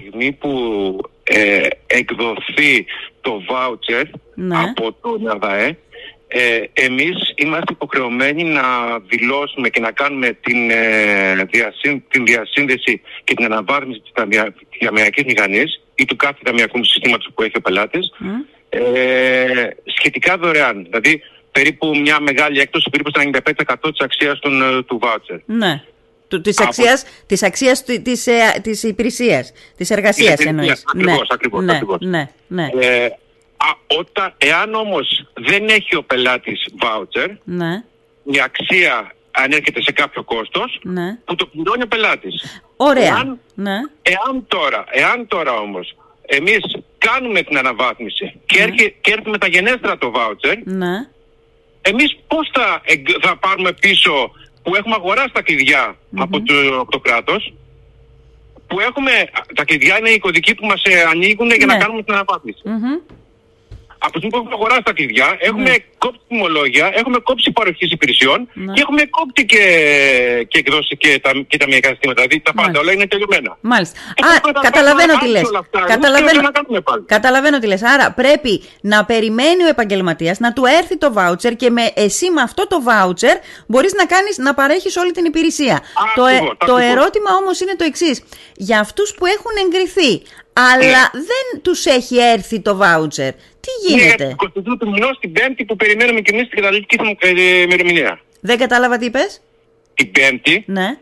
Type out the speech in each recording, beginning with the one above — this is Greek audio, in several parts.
στιγμή που ε, εκδοθεί το voucher Ναι. από τον ΑΔΑΕ, ε, εμείς είμαστε υποχρεωμένοι να δηλώσουμε και να κάνουμε την, ε, διασύν- την διασύνδεση και την αναβάθμιση της ταμια- ταμιακής μηχανής ή του κάθε ταμιακού συστήματος που έχει ο πελάτης Μμ. ε, σχετικά δωρεάν. Δηλαδή περίπου μια μεγάλη έκπτωση, περίπου στα 95% της αξίας των, ε, του voucher. Ναι. Του, της Από- αξίας, της, αξίας του- της, ε, της υπηρεσίας, της εργασίας Της εννοείς. υπηρεσίας, ακριβώς, ακριβώς, ναι, ακριβώς. ναι, ναι, Ε, α, όταν, εάν όμως δεν έχει ο πελάτης voucher, ναι, η αξία ανέρχεται σε κάποιο κόστος ναι. που το πληρώνει ο πελάτης. Ωραία. Εάν, Ναι. εάν, τώρα, εάν τώρα όμως εμείς κάνουμε την αναβάθμιση και, έρχε, και έρθει μεταγενέστερα το voucher, Ναι. εμείς πώς θα, εγ- θα πάρουμε πίσω που έχουμε αγοράσει τα κλειδια από, το, από το κράτος, που έχουμε, τα κλειδιά είναι οι κωδικοί που μας ε, ανοίγουν για Ναι. να κάνουμε την αναβάθμιση. Μμμ. Από τη στιγμή που έχουμε αγοράσει τα κλειδιά, έχουμε Ναι. κόψει τιμολόγια, έχουμε κόψει παροχής υπηρεσιών Ναι. και έχουμε κόψει και, και εκδώσει και τα, και τα μυϊκά συστήματα. Δηλαδή τα πάντα Μάλιστα. όλα είναι τελειωμένα. Μάλιστα. Και Α, πρέπει να καταλαβαίνω κάνουμε τι λες. όλα αυτά. Εμείς Καταλαβαίνω, τι να κάνουμε πάλι. καταλαβαίνω τι λες. Άρα πρέπει να περιμένει ο επαγγελματίας να του έρθει το voucher και με, εσύ με αυτό το voucher μπορείς να, κάνεις, να παρέχεις όλη την υπηρεσία. το, ε- Ακριβώς, το ακριβώς. ερώτημα όμως είναι το εξής. Για αυτούς που έχουν εγκριθεί αλλά Ναι. δεν τους έχει έρθει το voucher, τι γίνεται; Είναι 22 του μηνός την Πέμπτη που περιμένουμε και εμείς την καταληκτική θεμο- ε, ημερομηνία. Δεν κατάλαβα τι είπες. Την Πέμπτη, Ναι,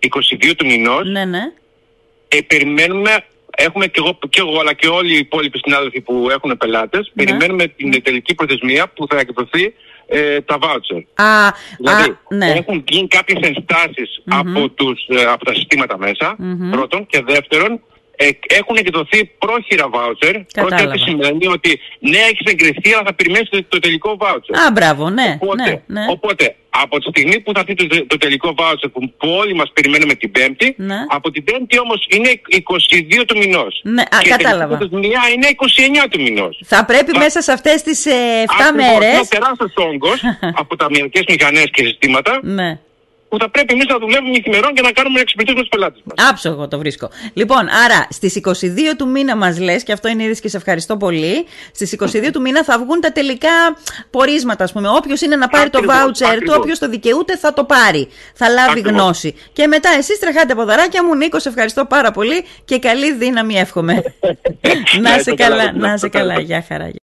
22 του μηνός, ναι, ναι. ε, περιμένουμε, έχουμε και εγώ, και εγώ αλλά και όλοι οι υπόλοιποι συνάδελφοι που έχουν πελάτες, Ναι. περιμένουμε την τελική προθεσμία που θα εκδοθεί ε, τα voucher. Α, Δηλαδή, α, ναι. έχουν γίνει κάποιες ενστάσεις από, τους, ε, από τα συστήματα μέσα, Μμμ. πρώτον, και δεύτερον, ε, έχουν εκδοθεί πρόχειρα voucher. Κατάλαβα. Πρόχειρα τι σημαίνει ότι ναι, έχεις εγκριθεί, αλλά θα περιμένεις το, το τελικό voucher. Α, μπράβο, ναι, Οπότε, ναι, ναι. οπότε, από τη στιγμή που θα έρθει το, το τελικό voucher που, που όλοι μας περιμένουμε την Πέμπτη, Ναι. από την Πέμπτη όμως είναι 22 του μηνός. Ναι, α, και η κατάλαβα. τελική προθεσμία είναι 29 του μηνός. Θα πρέπει Θα- μέσα σε αυτές τις ε, 7 Ακριβώς, Είναι μέρες... ένα τεράστιος όγκος από τα μηχανικές μηχανές και συστήματα Ναι. Που θα πρέπει εμείς να δουλεύουμε νυχθημερών για να κάνουμε να εξυπηρετήσουμε τους πελάτες μας. Άψογο το βρίσκω. Λοιπόν, άρα στις 22 του μήνα μας λες, και αυτό είναι είδηση και σε ευχαριστώ πολύ, στις 22 του μήνα θα βγουν τα τελικά πορίσματα, ας πούμε. Όποιος είναι να πάρει το Ακριβώς, voucher του, ακριβώς. όποιος το δικαιούται θα το πάρει. Θα λάβει Ακριβώς. γνώση. Και μετά εσείς τρεχάτε ποδαράκια μου, Νίκο, σε ευχαριστώ πάρα πολύ και καλή δύναμη εύχομαι. να Να σε είστε καλά, καλά, να σε να είστε καλά. καλά. Γεια χαρά.